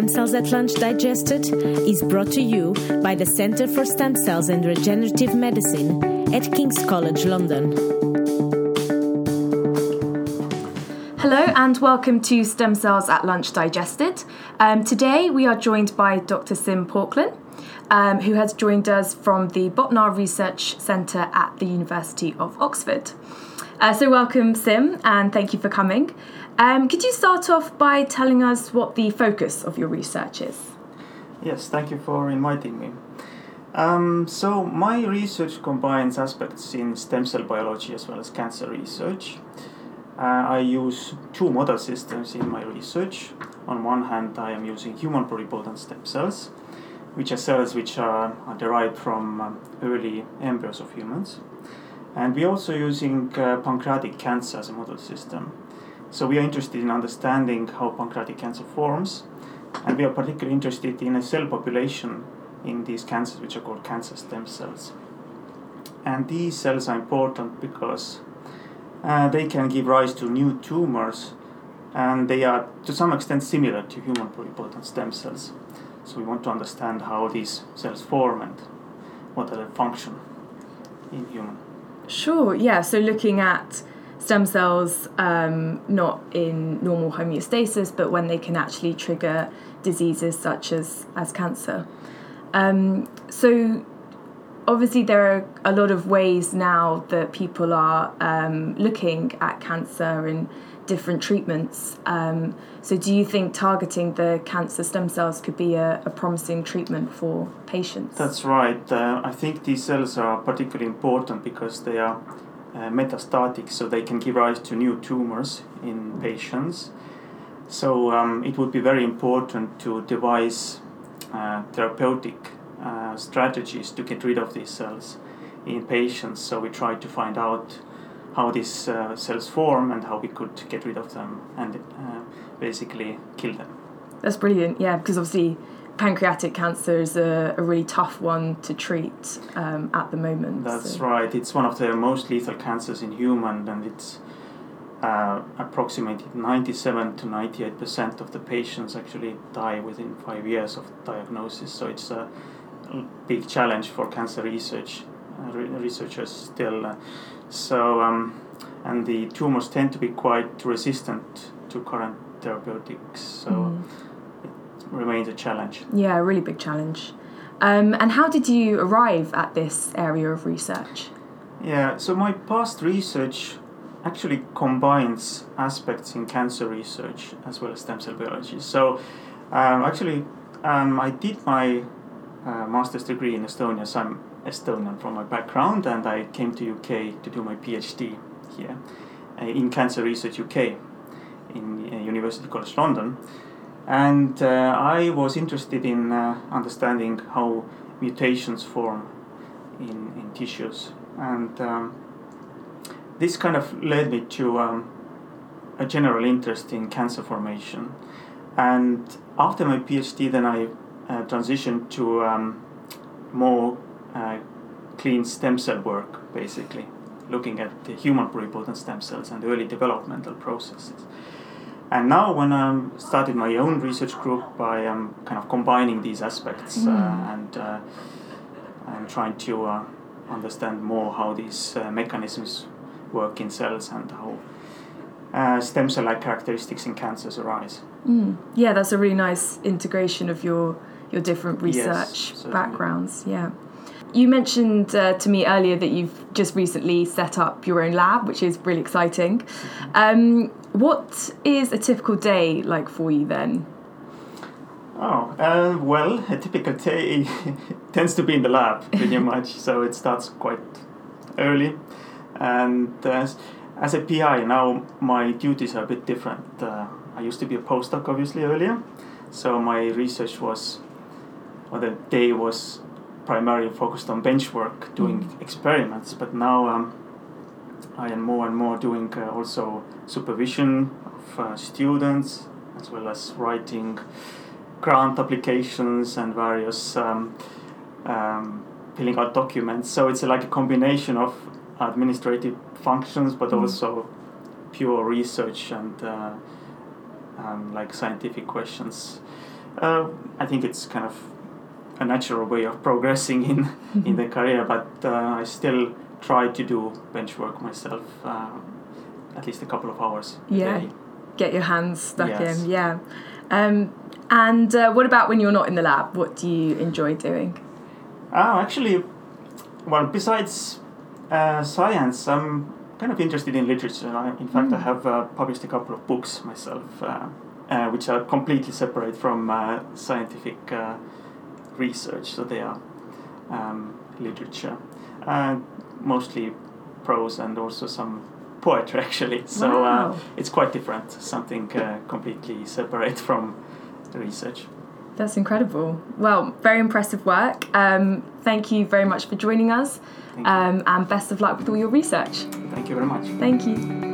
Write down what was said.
Stem Cells at Lunch Digested is brought to you by the Centre for Stem Cells and Regenerative Medicine at King's College London. Hello and welcome to Stem Cells at Lunch Digested. Um, today we are joined by Dr. Siim Pauklin, um, who has joined us from the Botnar Research Centre at the University of Oxford. Uh, so, welcome, Siim, and thank you for coming. Um, could you start off by telling us what the focus of your research is? Yes, thank you for inviting me. Um, so, my research combines aspects in stem cell biology as well as cancer research. Uh, I use two model systems in my research. On one hand, I am using human pluripotent stem cells, which are cells which are, are derived from um, early embryos of humans. And we're also using uh, pancreatic cancer as a model system. So we are interested in understanding how pancreatic cancer forms, and we are particularly interested in a cell population in these cancers which are called cancer stem cells. And these cells are important because uh, they can give rise to new tumors, and they are to some extent similar to human pluripotent stem cells. So we want to understand how these cells form and what are their function in human. Sure, yeah. So looking at stem cells um, not in normal homeostasis, but when they can actually trigger diseases such as, as cancer. Um, so, obviously, there are a lot of ways now that people are um, looking at cancer and different treatments. Um, so, do you think targeting the cancer stem cells could be a, a promising treatment for patients? That's right. Uh, I think these cells are particularly important because they are uh, metastatic, so they can give rise to new tumors in patients. So um, it would be very important to devise uh, therapeutic uh, strategies to get rid of these cells in patients. So we try to find out how these uh, cells form and how we could get rid of them and uh, basically kill them. That's brilliant, yeah, because obviously pancreatic cancer is a, a really tough one to treat um, at the moment. That's so. right. It's one of the most lethal cancers in human, and it's uh, approximately 97 to 98 percent of the patients actually die within five years of diagnosis. So it's a big challenge for cancer research uh, researchers still. Uh, so um, and the tumors tend to be quite resistant to current therapeutics. So. Mm remains a challenge. Yeah, a really big challenge. Um, and how did you arrive at this area of research? Yeah, so my past research actually combines aspects in cancer research as well as stem cell biology. So, um, actually, um, I did my uh, master's degree in Estonia, so I'm Estonian from my background, and I came to UK to do my PhD here uh, in Cancer Research UK in uh, University College London. And uh, I was interested in uh, understanding how mutations form in, in tissues. And um, this kind of led me to um, a general interest in cancer formation. And after my PhD, then I uh, transitioned to um, more uh, clean stem cell work, basically, looking at the human pluripotent stem cells and early developmental processes. And now, when I started my own research group, I am kind of combining these aspects mm. uh, and uh, I'm trying to uh, understand more how these uh, mechanisms work in cells and how uh, stem cell like characteristics in cancers arise. Mm. Yeah, that's a really nice integration of your your different research yes, backgrounds. Yeah. You mentioned uh, to me earlier that you've just recently set up your own lab, which is really exciting. Mm-hmm. Um, what is a typical day like for you then? Oh, uh, well, a typical day tends to be in the lab pretty much, so it starts quite early. And uh, as a PI, now my duties are a bit different. Uh, I used to be a postdoc, obviously, earlier, so my research was, or the day was primarily focused on bench work, doing mm. experiments. But now um, I am more and more doing uh, also supervision of uh, students, as well as writing grant applications and various um, um, filling out documents. So it's like a combination of administrative functions, but mm. also pure research and uh, um, like scientific questions. Uh, I think it's kind of a natural way of progressing in in the career, but uh, I still try to do bench work myself, uh, at least a couple of hours. a Yeah. day. Get your hands stuck Yes. in, yeah. Um, and uh, what about when you're not in the lab? What do you enjoy doing? Ah, actually, well, besides uh, science, I'm kind of interested in literature. I, in fact, I Mm. have uh, published a couple of books myself, uh, uh, which are completely separate from uh, scientific uh, research. So they are um, literature, uh, mostly prose and also some poetry, actually. So Wow. uh, it's quite different, something uh, completely separate from the research. That's incredible. Well, very impressive work. Um, thank you very much for joining us, um, and best of luck with all your research. Thank you very much. Thank you.